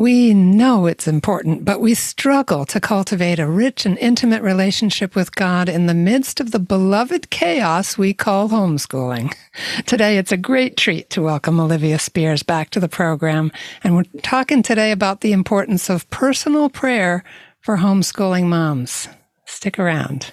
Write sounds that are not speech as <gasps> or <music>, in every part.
We know it's important, but we struggle to cultivate a rich and intimate relationship with God in the midst of the beloved chaos we call homeschooling. <laughs> Today, it's a great treat to welcome Olivia Spears back to the program. And we're talking today about the importance of personal prayer for homeschooling moms. Stick around.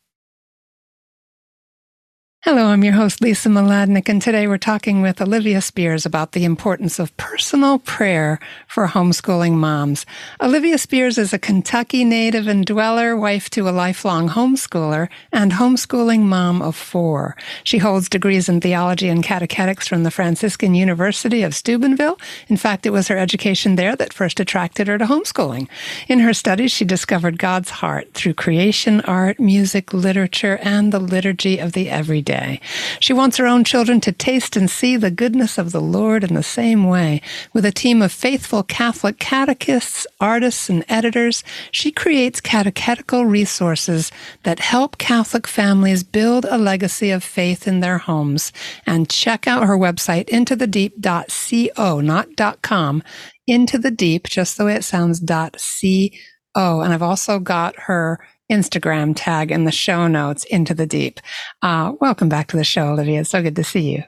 Hello, I'm your host, Lisa Mladinich, and today we're talking with Olivia Spears about the importance of personal prayer for homeschooling moms. Olivia Spears is a Kentucky native and dweller, wife to a lifelong homeschooler, and homeschooling mom of four. She holds degrees in theology and catechetics from the Franciscan University of Steubenville. In fact, it was her education there that first attracted her to homeschooling. In her studies, she discovered God's heart through creation, art, music, literature, and the liturgy of the everyday day. She wants her own children to taste and see the goodness of the Lord in the same way. With a team of faithful Catholic catechists, artists, and editors, she creates catechetical resources that help Catholic families build a legacy of faith in their homes. And check out her website, intothedeep.co, not .com, into the deep, just the way it sounds, .co. And I've also got her Instagram tag in the show notes into the deep. Uh, welcome back to the show, Olivia. It's so good to see you.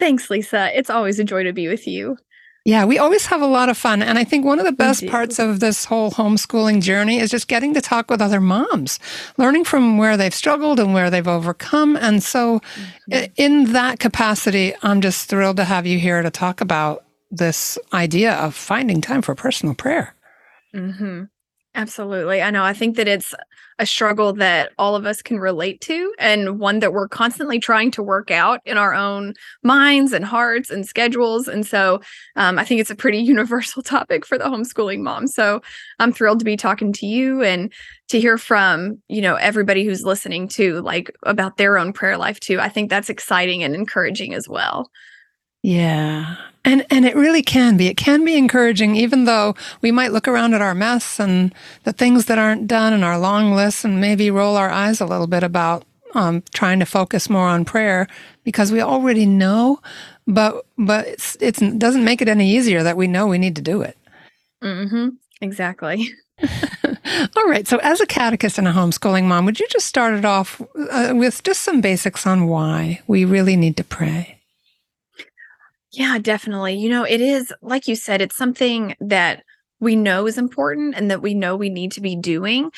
Thanks, Lisa. It's always a joy to be with you. Yeah, we always have a lot of fun. And I think one of the best parts of this whole homeschooling journey is just getting to talk with other moms, learning from where they've struggled and where they've overcome. And so, mm-hmm. in that capacity, I'm just thrilled to have you here to talk about this idea of finding time for personal prayer. Mm-hmm. Absolutely. I know. I think that it's a struggle that all of us can relate to and one that we're constantly trying to work out in our own minds and hearts and schedules. And so um, I think it's a pretty <laughs> universal topic for the homeschooling mom. So I'm thrilled to be talking to you and to hear from, you know, everybody who's listening to like about their own prayer life too. I think that's exciting and encouraging as well. Yeah. And and it really can be. It can be encouraging even though we might look around at our mess and the things that aren't done and our long list and maybe roll our eyes a little bit about um, trying to focus more on prayer because we already know, but but it's, it's it doesn't make it any easier that we know we need to do it. Mm-hmm. Exactly. <laughs> All right. So, as a catechist and a homeschooling mom, would you just start it off uh, with just some basics on why we really need to pray? Yeah, definitely. You know, it is, like you said, it's something that we know is important and that we know we need to be doing.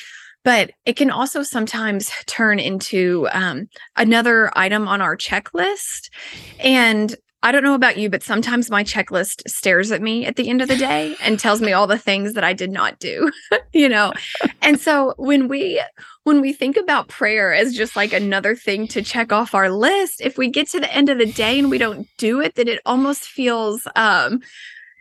But it can also sometimes <laughs> turn into um, another item on our checklist. And I don't know about you, but sometimes my checklist stares at me at the end of the day and tells me all the things that I did not do, <laughs> you know. And so when we when we think about prayer as just like another thing to check off our list, if we get to the end of the day and we don't do it, then it almost feels um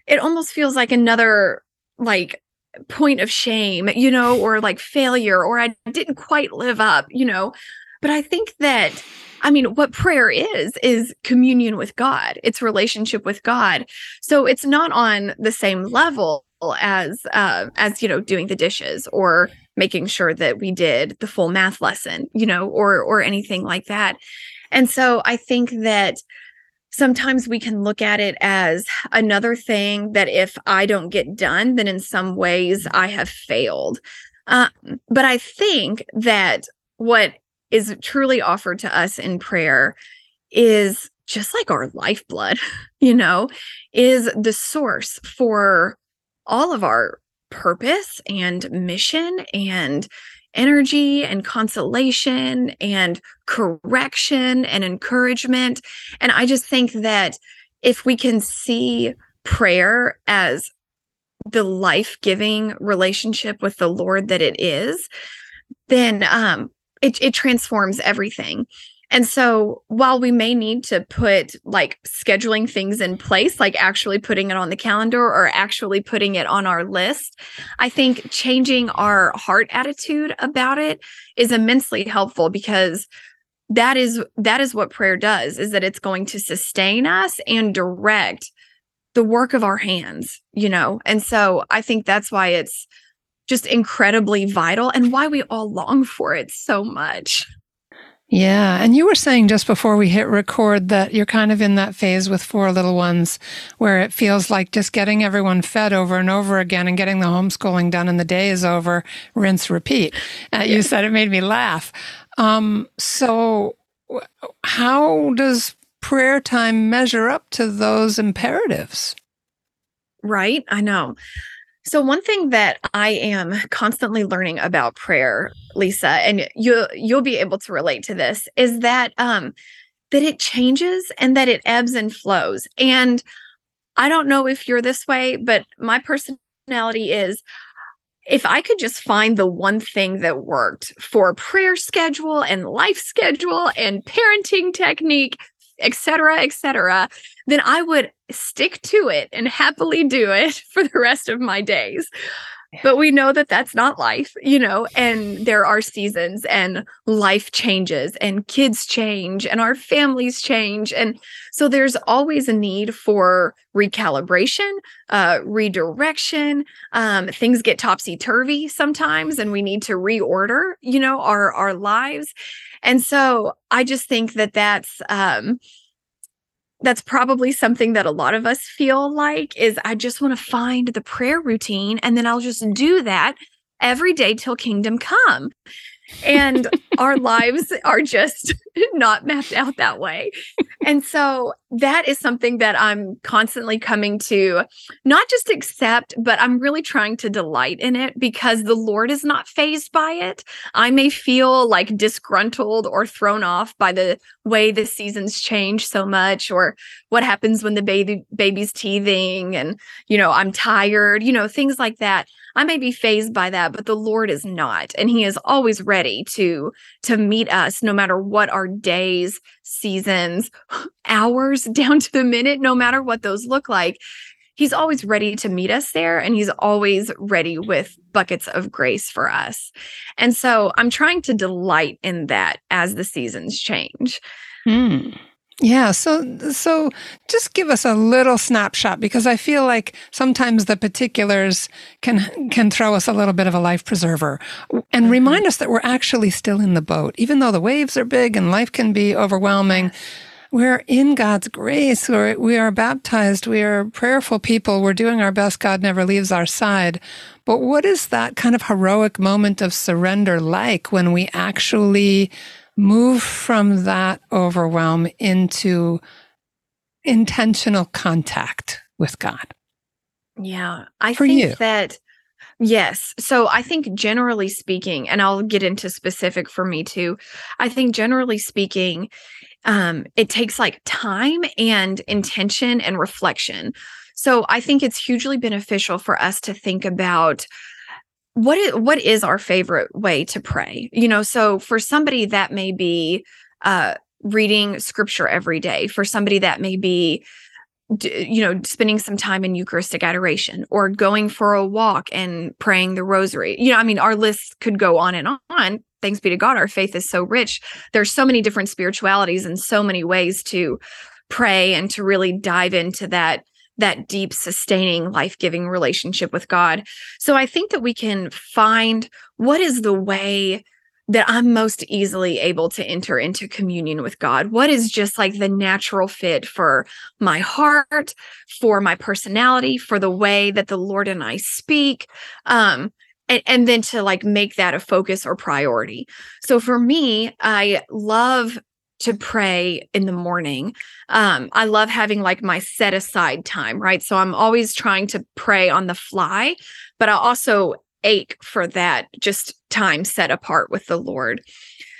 it almost feels like another like point of shame, you know, or like failure or I didn't quite live up, you know. But I think that I mean, what prayer is, is communion with God, it's relationship with God. So it's not on the same level as uh, as you know doing the dishes or making sure that we did the full math lesson you know or or anything like that. And so i think that sometimes we can look at it as another thing that if i don't get done then in some ways i have failed. Um, but i think that what is truly offered to us in prayer is just like our lifeblood, <laughs> you know, is the source for all of our purpose and mission and energy and consolation and correction and encouragement. And I just think that if we can see prayer as the life-giving relationship with the Lord that it is, then um it, it transforms everything. And so while we may need to put like scheduling things in place, like actually putting it on the calendar or actually putting it on our list, I think changing our heart attitude about it is immensely helpful because that is that is what prayer does is that it's going to sustain us and direct the work of our hands, you know. And so I think that's why it's just incredibly vital and why we all long for it so much. Yeah. And you were saying just before we hit record that you're kind of in that phase with four little ones where it feels like just getting everyone fed over and over again and getting the homeschooling done and the day is over, rinse, repeat. Uh, you said it made me laugh. Um, so, how does prayer time measure up to those imperatives? Right. I know. So one thing that I am constantly learning about prayer, Lisa, and you you'll be able to relate to this is that um that it changes and that it ebbs and flows. And I don't know if you're this way, but my personality is if I could just find the one thing that worked for prayer schedule and life schedule and parenting technique, et cetera, et cetera, then I would stick to it and happily do it <laughs> for the rest of my days. But we know that that's not life, you know, and there are seasons and life changes and kids change and our families change. And so there's always a need for recalibration, uh, redirection. Um, things get topsy turvy sometimes and we need to reorder, you know, our, our lives. And so I just think that that's, um, that's probably something that a lot of us feel like is I just want to find the prayer routine and then I'll just do that every day till kingdom come and <laughs> our lives are just <laughs> not mapped out that way. And so that is something that I'm constantly coming to not just accept, but I'm really trying to delight in it because the Lord is not fazed by it. I may feel like disgruntled or thrown off by the way the seasons change so much or what happens when the baby baby's teething and you know, I'm tired, you know, things like that. I may be fazed by that, but the Lord is not. And He is always ready to to meet us no matter what our days, seasons, <gasps> hours, <laughs> down to the minute, no matter what those look like. He's always ready to meet us there, and he's always ready with buckets of grace for us. And so I'm trying to delight in that as the seasons change. Hmm. Yeah, so so just give us a little snapshot because I feel like sometimes the particulars can can throw us a little bit of a life preserver and mm-hmm. remind us that we're actually still in the boat even though the waves are big and life can be overwhelming. We're in God's grace. We're, we are baptized. We are prayerful people. We're doing our best. God never leaves our side. But what is that kind of heroic moment of surrender like when we actually move from that overwhelm into intentional contact with God? Yeah, I For think you. that yes. So I think generally speaking, and I'll get into specific for me too. I think generally speaking, um, it takes like time and intention and reflection. So I think it's hugely beneficial for us to think about what is what is our favorite way to pray? You know so for somebody that may be uh reading scripture every day for somebody that may be you know spending some time in eucharistic adoration or going for a walk and praying the rosary you know i mean our list could go on and on. Thanks be to god our faith is so rich. There's so many different spiritualities and so many ways to pray and to really dive into that that deep, sustaining, life giving relationship with God. So I think that we can find what is the way that I'm most easily able to enter into communion with God? What is just like the natural fit for my heart, for my personality, for the way that the Lord and I speak? Um, and, and then to like make that a focus or priority. So for me, I love to pray in the morning. Um, I love having like my set aside time, right? So I'm always trying to pray on the fly, but I also ache for that just time set apart with the Lord.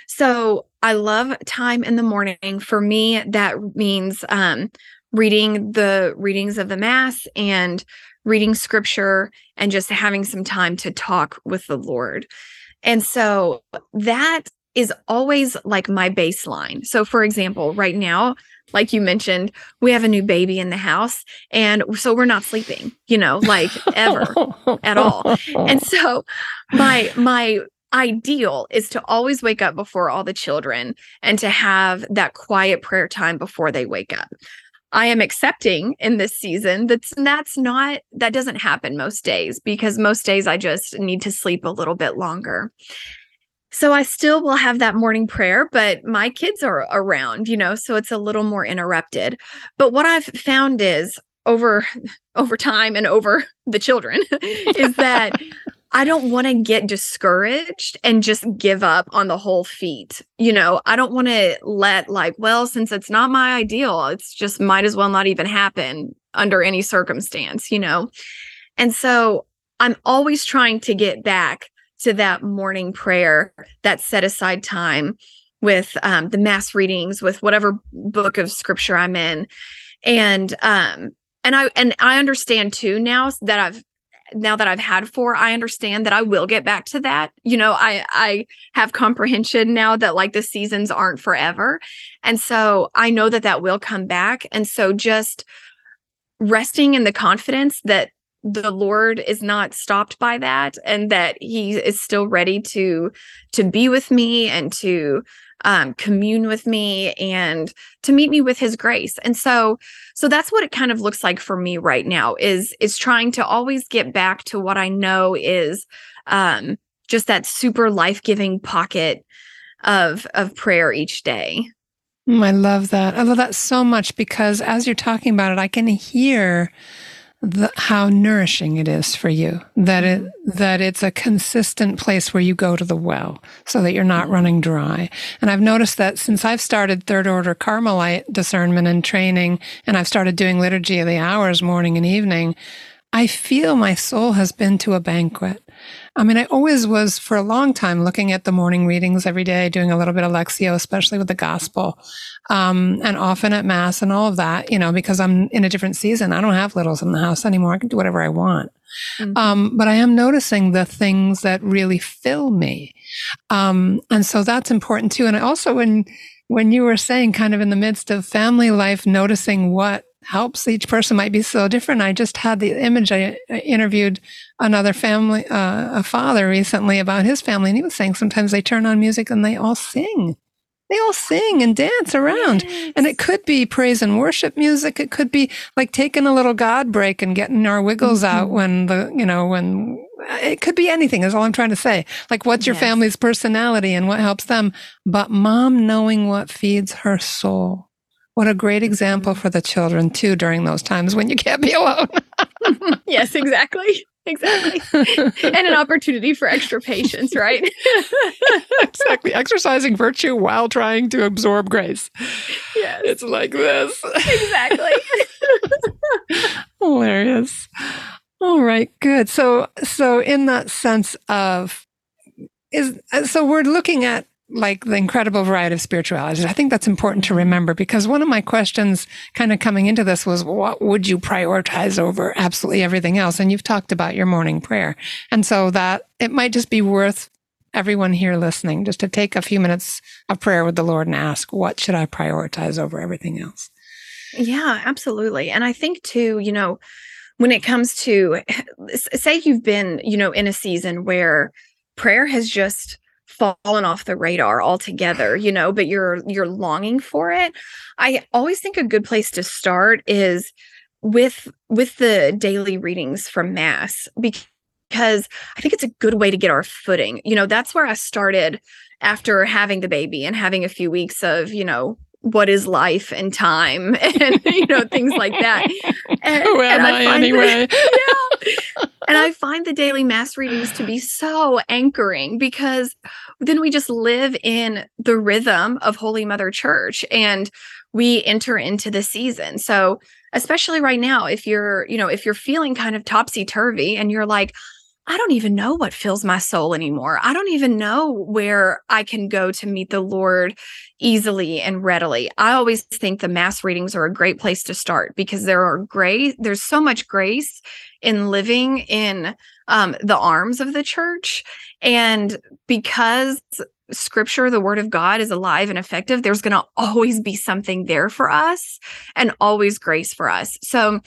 So I love time in the morning. For me, that means um, reading the readings of the Mass and reading scripture and just having some time to talk with the Lord. And so that is always like my baseline. So, for example, right now, like you mentioned, we have a new baby in the house. And so we're not sleeping, you know, like ever <laughs> at all. And so my, my, ideal is to always wake up before all the children and to have that quiet prayer time before they wake up. I am accepting in this season that's that's not that doesn't happen most days because most days I just need to sleep a little bit longer. So I still will have that morning prayer, but my kids are around, you know, so it's a little more interrupted. But what I've found is over <laughs> over time and over <laughs> the children <laughs> is that I don't want to get discouraged and just give up on the whole feat. You know, I don't want to let like, well, since it's not my ideal, it's just might as well not even happen under any circumstance, you know. And so I'm always trying to get back to that morning prayer, that set aside time with um, the mass readings, with whatever book of scripture I'm in, and um, and I and I understand too now that I've now that I've had four, I understand that I will get back to that. You know, I I have comprehension now that like the seasons aren't forever, and so I know that that will come back. And so just resting in the confidence that the lord is not stopped by that and that he is still ready to to be with me and to um, commune with me and to meet me with his grace. And so so that's what it kind of looks like for me right now is is trying to always get back to what i know is um just that super life-giving pocket of of prayer each day. Mm, i love that. I love that so much because as you're talking about it i can hear the, how nourishing it is for you that it that it's a consistent place where you go to the well so that you're not running dry. And i've noticed that since i've started third order carmelite discernment and training and i've started doing liturgy of the hours morning and evening i feel my soul has been to a banquet I mean, I always was for a long time looking at the morning readings every day, doing a little bit of Lectio, especially with the gospel, um, and often at Mass and all of that, you know, because I'm in a different season. I don't have littles in the house anymore. I can do whatever I want. Mm-hmm. Um, but I am noticing the things that really fill me. Um, and so that's important too. And I also, when, when you were saying kind of in the midst of family life, noticing what helps each person might be so different. I just had the image. I interviewed another family, uh, a father recently about his family, and he was saying sometimes they turn on music and they all sing. They all sing and dance around. Yes. And it could be praise and worship music. It could be like taking a little God break and getting our wiggles mm-hmm. out when the, you know, when it could be anything is all I'm trying to say. Like what's your yes. family's personality and what helps them? But mom knowing what feeds her soul what a great example for the children, too, during those times when you can't be alone. <laughs> yes, exactly. Exactly. and an opportunity for extra patience, right? <laughs> exactly. Exercising virtue while trying to absorb grace. Yes. It's like this. Exactly. <laughs> Hilarious. All right, good. So so in that sense of is uh, so we're looking at like the incredible variety of spiritualities. I think that's important to remember because one of my questions kind of coming into this was, what would you prioritize over absolutely everything else? And you've talked about your morning prayer. And so that it might just be worth everyone here listening just to take a few minutes of prayer with the Lord and ask, what should I prioritize over everything else? Yeah, absolutely. And I think too, you know, when it comes to say you've been, you know, in a season where prayer has just fallen off the radar altogether you know but you're you're longing for it. I always think a good place to start is with with the daily readings from mass because i think it's a good way to get our footing. You know that's where i started after having the baby and having a few weeks of you know what is life and time <laughs> and you know things like that. <laughs> And, who am i, I anyway? <laughs> yeah and i find the daily mass readings to be so anchoring because then we just live in the rhythm of holy mother church and we enter into the season. So especially right now if you're you know if you're feeling kind of topsy turvy and you're like I don't even know what fills my soul anymore. I don't even know where I can go to meet the Lord easily and readily. I always think the mass readings are a great place to start because there are great there's so much grace in living in um, the arms of the church And because scripture, the word of God, is alive and effective, there's going to always be something there for us and always grace for us. So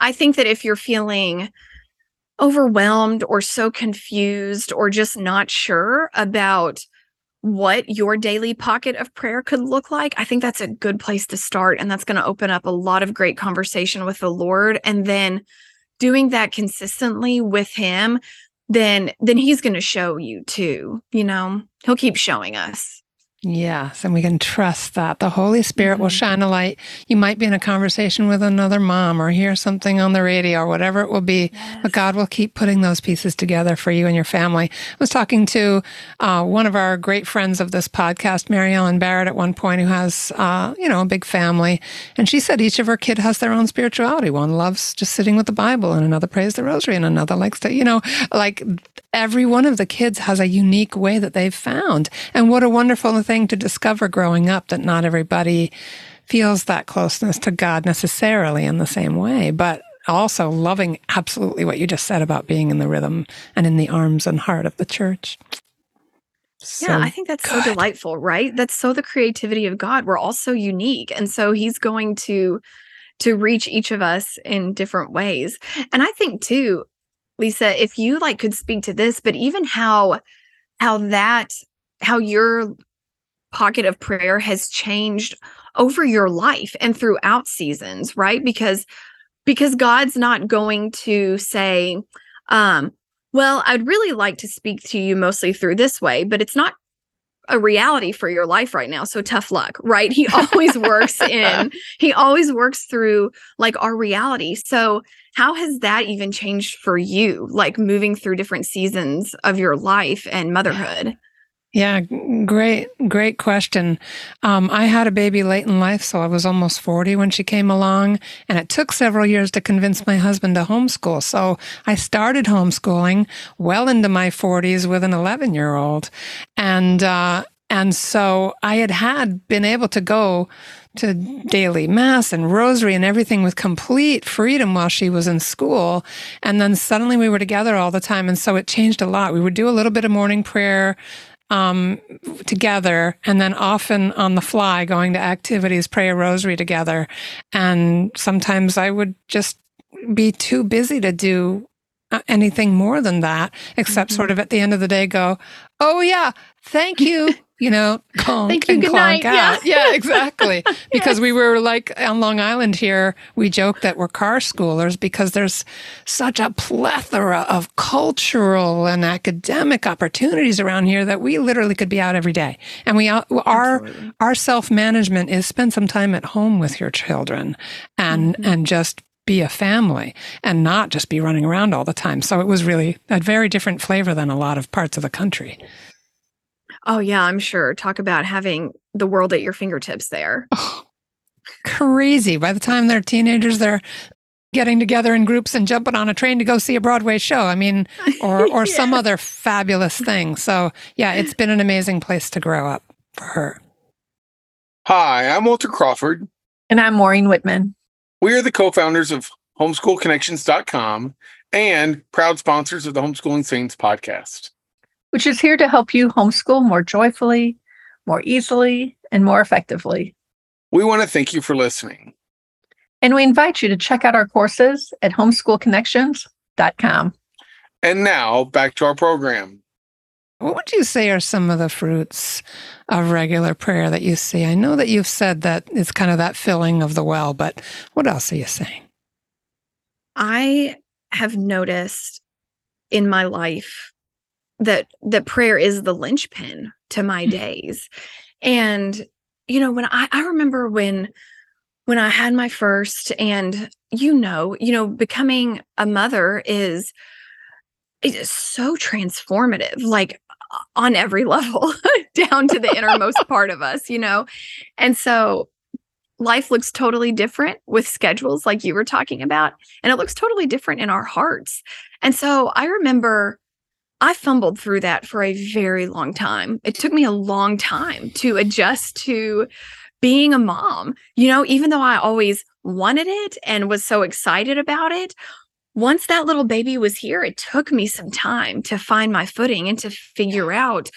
I think that if you're feeling overwhelmed or so confused or just not sure about what your daily pocket of prayer could look like, I think that's a good place to start. And that's going to open up a lot of great conversation with the Lord. And then doing that consistently with Him, then then He's going to show you too. You know, He'll keep showing us. Yes, and we can trust that the Holy Spirit mm-hmm. will shine a light. You might be in a conversation with another mom or hear something on the radio or whatever it will be, yes. but God will keep putting those pieces together for you and your family. I was talking to uh, one of our great friends of this podcast, Mary Ellen Barrett, at one point, who has, uh, you know, a big family, and she said each of her kid has their own spirituality. One loves just sitting with the Bible, and another prays the Rosary, and another likes to, you know, like every one of the kids has a unique way that they've found. And what a wonderful thing to discover growing up that not everybody feels that closeness to God necessarily in the same way, but also loving absolutely what you just said about being in the rhythm and in the arms and heart of the church. So yeah, I think that's good. so delightful, right? That's so the creativity of God. We're all so unique. And so he's going to to reach each of us in different ways. And I think too, Lisa, if you like could speak to this, but even how how that how your pocket of prayer has changed over your life and throughout seasons, right? Because because God's not going to say um well, I'd really like to speak to you mostly through this way, but it's not a reality for your life right now so tough luck right? He always <laughs> works in he always works through like our reality. So how has that even changed for you like moving through different seasons of your life and motherhood yeah, great, great question. Um, I had a baby late in life, so I was almost 40 when she came along, and it took several years to convince my husband to homeschool. So I started homeschooling well into my 40s with an 11 year old. And, uh, and so I had had been able to go to daily mass and rosary and everything with complete freedom while she was in school. And then suddenly we were together all the time. And so it changed a lot. We would do a little bit of morning prayer um, together and then often on the fly going to activities, pray a rosary together. And sometimes I would just be too busy to do uh, anything more than that, except mm-hmm. sort of at the end of the day go, oh, yeah, thank you. <laughs> you know, conk Thank you, and clonk out. Yeah, yeah <laughs> exactly. because we were like on Long Island here, we joke that we're car schoolers because there's such a plethora of cultural and academic opportunities around here that we literally could be out every day. And we our Absolutely. our self management is spend some time at home with your children and mm-hmm. and just be a family and not just be running around all the time. So it was really a very different flavor than a lot of parts of the country. Oh, yeah, I'm sure. Talk about having the world at your fingertips there. Oh, crazy. By the time they're teenagers, they're getting together in groups and jumping on a train to go see a Broadway show. I mean, or <laughs> or yeah. some other fabulous thing. So, yeah, it's been an amazing place to grow up for her. Hi, I'm Walter Crawford. And I'm Maureen Whitman. We are the co founders of homeschoolconnections.com and proud sponsors of the Homeschooling Saints podcast which is here to help you homeschool more joyfully, more easily, and more effectively. We want to thank you for listening. And we invite you to check out our courses at homeschoolconnections.com. And now back to our program. What would you say are some of the fruits of regular prayer that you see? I know that you've said that it's kind of that filling of the well, but what else are you saying? I have noticed in my life that that prayer is the linchpin to my mm. days. And you know when i i remember when when i had my first and you know you know becoming a mother is it is so transformative like on every <laughs> level down to the innermost <laughs> part of us you know? And so life looks totally different with schedules like you were talking about and it looks totally different in our hearts. And so i remember I fumbled through that for a very long time. It took me a long time to adjust to being a mom. You know, even though I always wanted it and was so excited about it, once that little baby was here, it took me some time to find my footing and to figure out,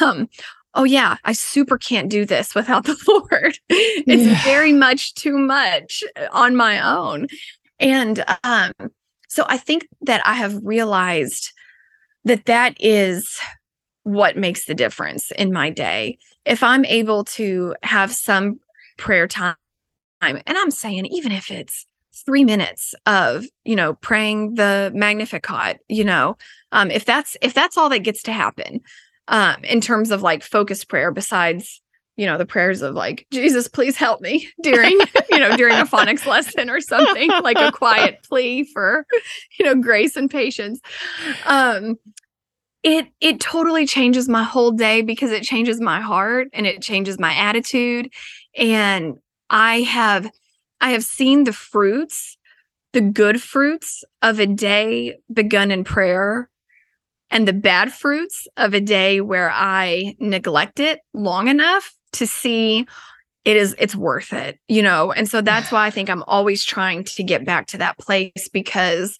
um, oh, yeah, I super can't do this without <laughs> the Lord. it's yeah. very much too much on my own. And um, so I think that I have realized that that is what makes the difference in my day. If I'm able to have some prayer time, and I'm saying, even if it's three minutes of you know praying the magnificat you know um if that's if that's all that gets to happen um in terms of like focused prayer besides you know the prayers of like jesus please help me <laughs> during you know during a phonics lesson or something like a quiet plea for you know grace and patience. Um it it totally changes my whole day because it changes my heart and it changes my attitude. And i have I have seen the fruits, the good fruits of a day begun in prayer and the bad fruits of a day where I neglect it long enough to see it is it's worth it, you know. And so that's why I think I'm always trying to get back to that place because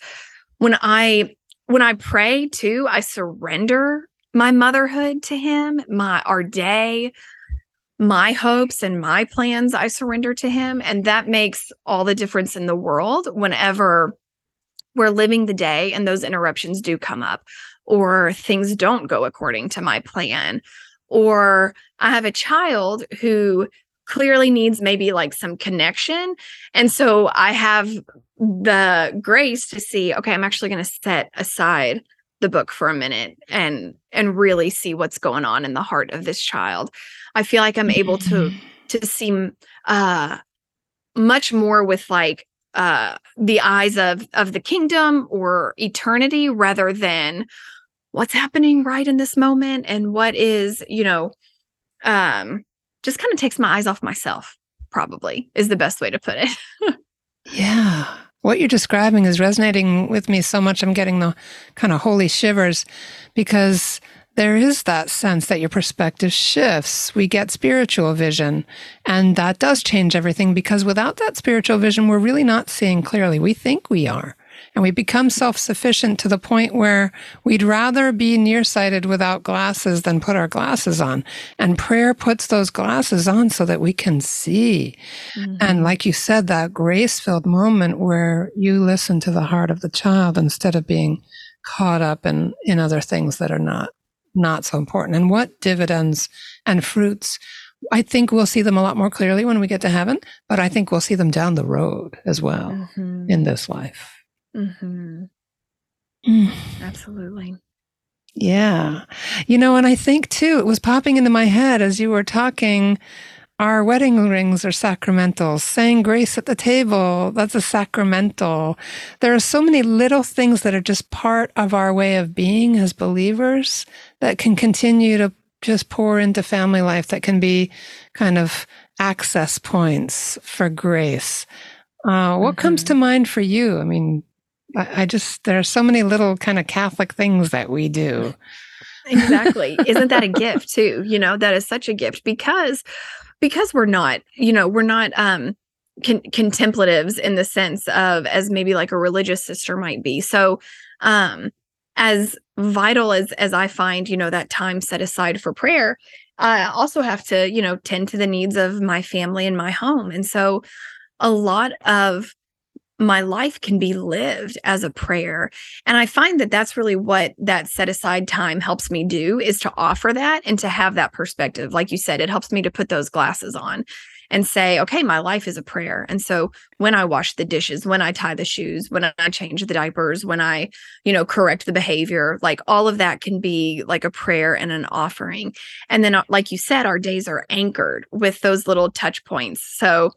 when I when I pray too, I surrender my motherhood to him, my our day, my hopes and my plans I surrender to him. And that makes all the difference in the world whenever we're living the day and those interruptions do come up, or things don't go according to my plan, or I have a child who clearly needs maybe like some connection. And so I have the grace to see, okay, I'm actually going to set aside the book for a minute and and really see what's going on in the heart of this child i feel like i'm able to to see uh much more with like uh the eyes of of the kingdom or eternity rather than what's happening right in this moment and what is you know um just kind of takes my eyes off myself probably is the best way to put it <laughs> yeah what you're describing is resonating with me so much. I'm getting the kind of holy shivers because there is that sense that your perspective shifts. We get spiritual vision, and that does change everything because without that spiritual vision, we're really not seeing clearly. We think we are. And we become self sufficient to the point where we'd rather be nearsighted without glasses than put our glasses on. And prayer puts those glasses on so that we can see. Mm-hmm. And like you said, that grace filled moment where you listen to the heart of the child instead of being caught up in, in other things that are not, not so important. And what dividends and fruits I think we'll see them a lot more clearly when we get to heaven, but I think we'll see them down the road as well mm-hmm. in this life. Mm-hmm. Mm. Absolutely. Yeah. You know, and I think too, it was popping into my head as you were talking. Our wedding rings are sacramental. Saying grace at the table, that's a sacramental. There are so many little things that are just part of our way of being as believers that can continue to just pour into family life, that can be kind of access points for grace. Uh, what mm-hmm. comes to mind for you? I mean, I, just, there are so many little kind of Catholic things that we do. exactly. <laughs> Isn't that a gift too? You know, that is such a gift because, because we're not, you know, we're not, um, con- contemplatives in the sense of as maybe like a religious sister might be. So, um, as vital as as I find, you know, that time set aside for prayer, I also have to, you know, tend to the needs of my family and my home. And so a lot of my life can be lived as a prayer. And i find that that's really what that set aside time helps me do is to offer that and to have that perspective. Like you said it helps me to put those glasses on and say okay my life is a prayer. And so when i wash the dishes when i tie the shoes when i change the diapers when i you know correct the behavior like all of that can be like a prayer and an offering. And then uh, like you said our days are anchored with those little touch points. So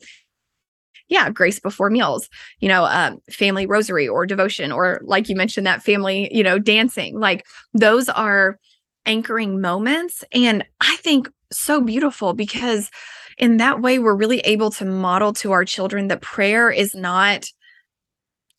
yeah, grace before meals, you know, um, family rosary or devotion, or like you mentioned, that family, you know, dancing. Like those are anchoring moments. And I think so beautiful because in that way, we're really able to model to our children that prayer is not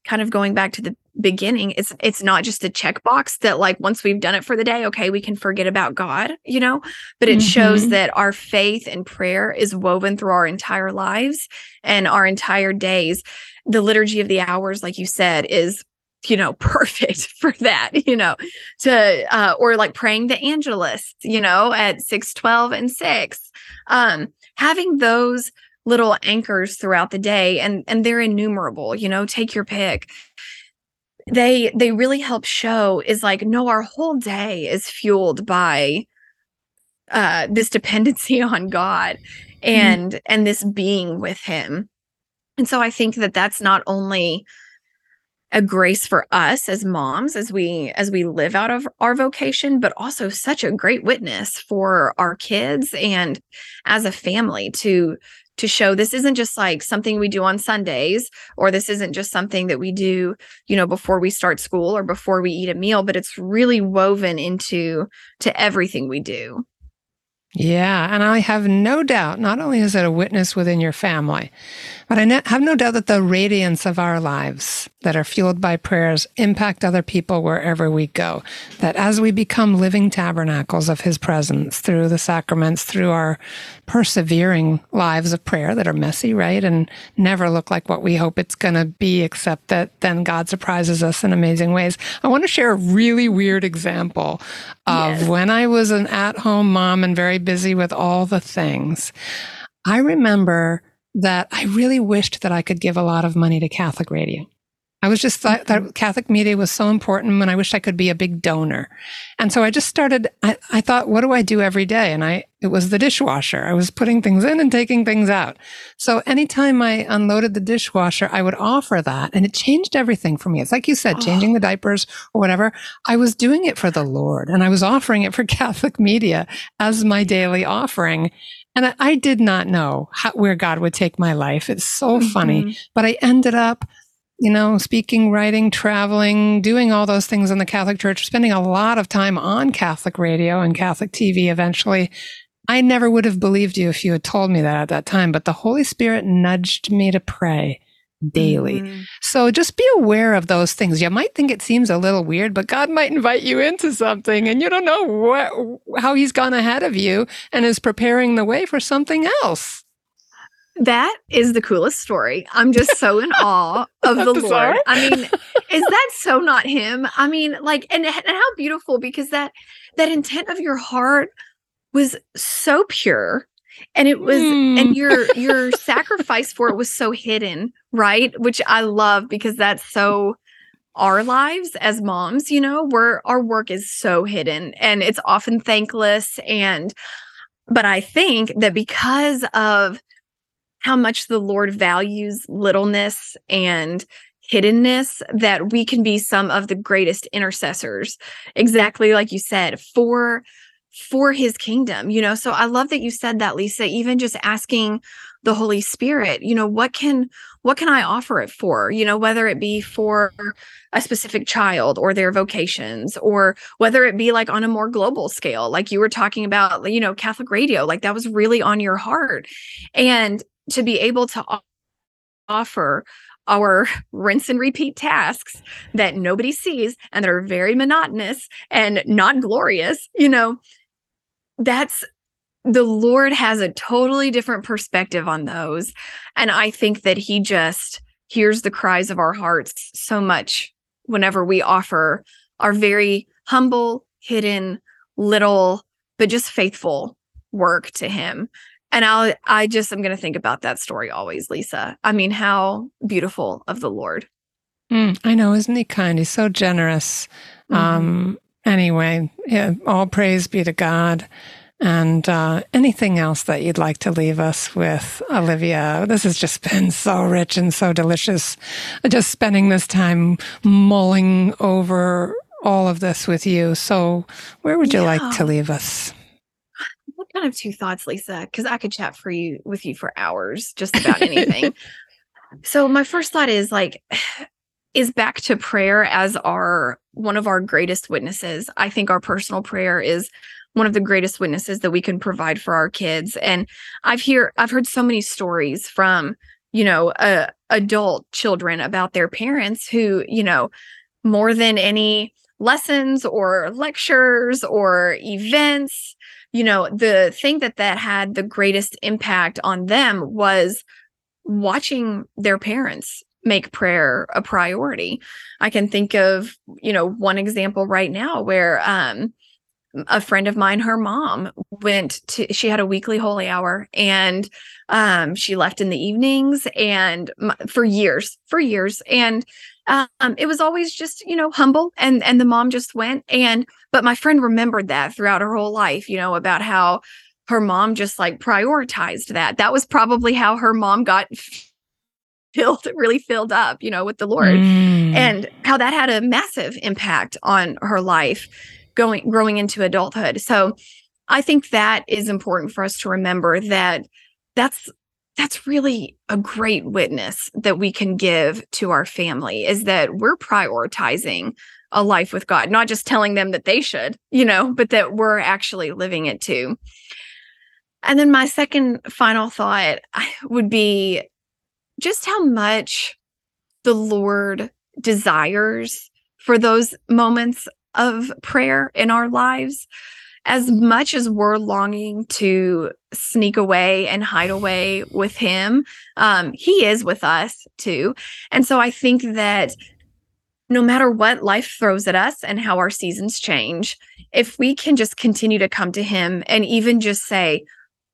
kind of going back to the beginning it's it's not just a checkbox that like once we've done it for the day okay we can forget about god you know but it mm-hmm. shows that our faith and prayer is woven through our entire lives and our entire days the liturgy of the hours like you said is you know, <laughs> perfect for that, you know, to, uh, or like praying the Angelus, you know, at 6, 12 and 6. Um, having those little anchors throughout the day and, and they're innumerable, you know, take your pick. They, they really help show is like, no, our whole day is fueled by, uh, this dependency <laughs> on God mm-hmm. and, mm-hmm. and this being with him. And so I think that that's not only, a grace for us as moms as we as we live out of our vocation but also such a great witness for our kids and as a family to to show this isn't just like something we do on Sundays or this isn't just something that we do, you know, before we start school or before we eat a meal, but it's really woven into to everything we do. Yeah, and I have no doubt, not only is it a witness within your family, but I have no doubt that the radiance of our lives that are fueled by prayers impact other people wherever we go. That as we become living tabernacles of His presence through the sacraments, through our persevering lives of prayer that are messy, right? And never look like what we hope it's going to be, except that then God surprises us in amazing ways. I want to share a really weird example of yes. when I was an at home mom and very busy with all the things. I remember that I really wished that I could give a lot of money to Catholic radio. I was just thought that mm-hmm. Catholic media was so important and I wish I could be a big donor. And so I just started, I, I, thought, what do I do every day? And I, it was the dishwasher. I was putting things in and taking things out. So anytime I unloaded the dishwasher, I would offer that and it changed everything for me. It's like you said, ah. changing the diapers or whatever. I was doing it for the Lord and I was offering it for <laughs> Catholic media as my daily offering. And I, I did not know how, where God would take my life. It's so mm-hmm. funny, but I ended up you know, speaking, writing, traveling, doing all those things in the Catholic Church, spending a lot of time on Catholic radio and Catholic TV eventually. I never would have believed you if you had told me that at that time, but the Holy Spirit nudged me to pray daily. Mm-hmm. So just be aware of those things. You might think it seems a little weird, but God might invite you into something and you don't know what, how he's gone ahead of you and is preparing the way for something else. That is the coolest story. I'm just so in <laughs> awe of the bizarre? Lord. I mean, is that so not him? I mean, like, and, and how beautiful because that that intent of your heart was so pure and it was mm. and <laughs> your your sacrifice for it was so hidden right? Which i love because that's so our lives as moms you know where our work is so hidden and it's often thankless. And but i think that because of how much the Lord values littleness and hiddenness that we can be some of the greatest intercessors. Exactly like you said for for his kingdom you know? So i love that you said that lisa even just asking the holy spirit you know what can what can i offer it for? You know whether it be for a specific child or their vocations or whether it be like on a more global scale like you were talking about you know catholic radio like that was really on your heart. And to be able to offer our <laughs> rinse and repeat tasks that nobody sees and that are very monotonous and not glorious, you know, that's the Lord has a totally different perspective on those. And I think that He just hears the cries of our hearts so much whenever we offer our very humble, hidden, little, but just faithful work to Him. And I'll, I just am going to think about that story always, Lisa. I mean, how beautiful of the Lord. Mm, I know, isn't he kind? He's so generous. Mm-hmm. Um, anyway, yeah, all praise be to God. And uh, anything else that you'd like to leave us with, Olivia? This has just been so rich and so delicious. Just spending this time mulling over all of this with you. So, where would you yeah. like to leave us? What kind of two thoughts, Lisa, because I could chat for you with you for hours just about anything. <laughs> so my first thought is like is back to prayer as our one of our greatest witnesses. I think our personal prayer is one of the greatest witnesses that we can provide for our kids. And I've hear I've heard so many stories from, you know, uh, adult children about their parents who, you know, more than any lessons or lectures or events you know the thing that that had the greatest impact on them was watching their parents make prayer a priority. I can think of, you know, one example right now where um a friend of mine, her mom went to, she had a weekly holy hour and um, she left in the evenings and for years, for years. And um, it was always just, you know, humble and, and the mom just went. And, but my friend remembered that throughout her whole life, you know, about how her mom just like prioritized that. That was probably how her mom got filled, <laughs> really filled up, you know, with the Lord mm. and how that had a massive impact on her life going growing into adulthood. So I think that is important for us to remember that that's that's really a great witness that we can give to our family is that we're prioritizing a life with God, not just telling them that they should, you know, but that we're actually living it too. And then my second final thought would be just how much the Lord desires for those moments of prayer in our lives. As much as we're longing to sneak away and hide away with Him, um, He is with us too. And so I think that no matter what life throws at us and how our seasons change, if we can just continue to come to Him and even just say,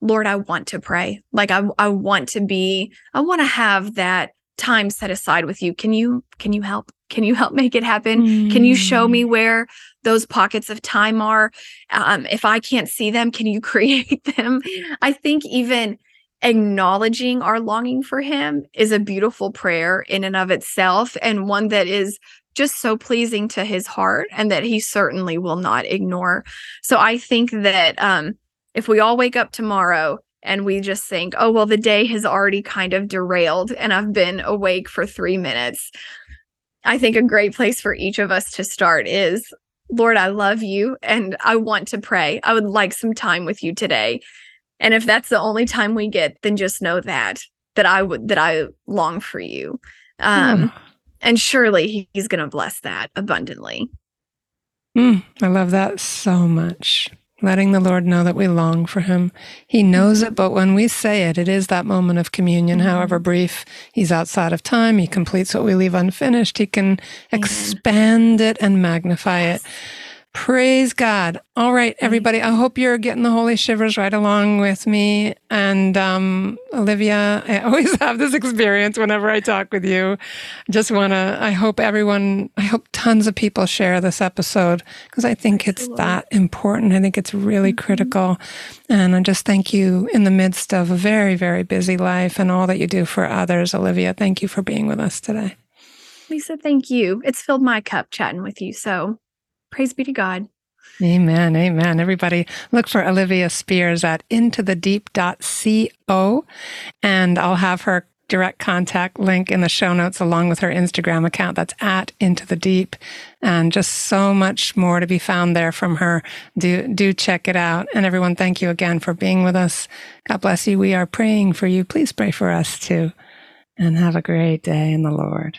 Lord, I want to pray. Like I, I want to be, I want to have that time set aside with you. Can you, can you help? Can you help <laughs> make it happen? Mm. Can you show me mm. where those pockets of time are? Um, if I can't see them, can you <laughs> create them? I think even acknowledging our longing for him is a beautiful prayer in and of itself and one that is just so pleasing to his heart and that he certainly will not ignore. So I think that um, if we all wake up tomorrow and we just think, oh, well, the day has already kind of derailed and I've been awake for three minutes, I think a great place for each of us to start is Lord, I love you and I want to pray. I would like some time with you today. And if that's the only time we get, then just know that that I would that I long for you. Um mm. and surely he's going to bless that abundantly. Mm, I love that so much letting the Lord know that we long for Him. He knows it, but when we say it, it is that moment of communion, mm-hmm. however brief. He's outside of time. He completes what we leave unfinished. He can expand it and magnify it. Praise God. All right, everybody. I hope you're getting the holy shivers right along with me. And um, Olivia, I <laughs> always have this experience whenever I talk with you. Just want to, I hope everyone, I hope tons of people share this episode because I think it's that important. I think it's really mm-hmm. critical. And I just thank you in the midst of a very, very busy life and all that you do for others. Olivia, thank you for being with us today. Lisa, thank you. It's filled my cup chatting with you. So Praise be to God. Amen. Amen. Everybody look for Olivia Spears at intothedeep.co and I'll have her direct contact link in the show notes along with her Instagram account. That's at into the deep and just so much more to be found there from her. Do, do check it out. And everyone, thank you again for being with us. God bless you. We are praying for you. Please pray for us too and have a great day in the Lord.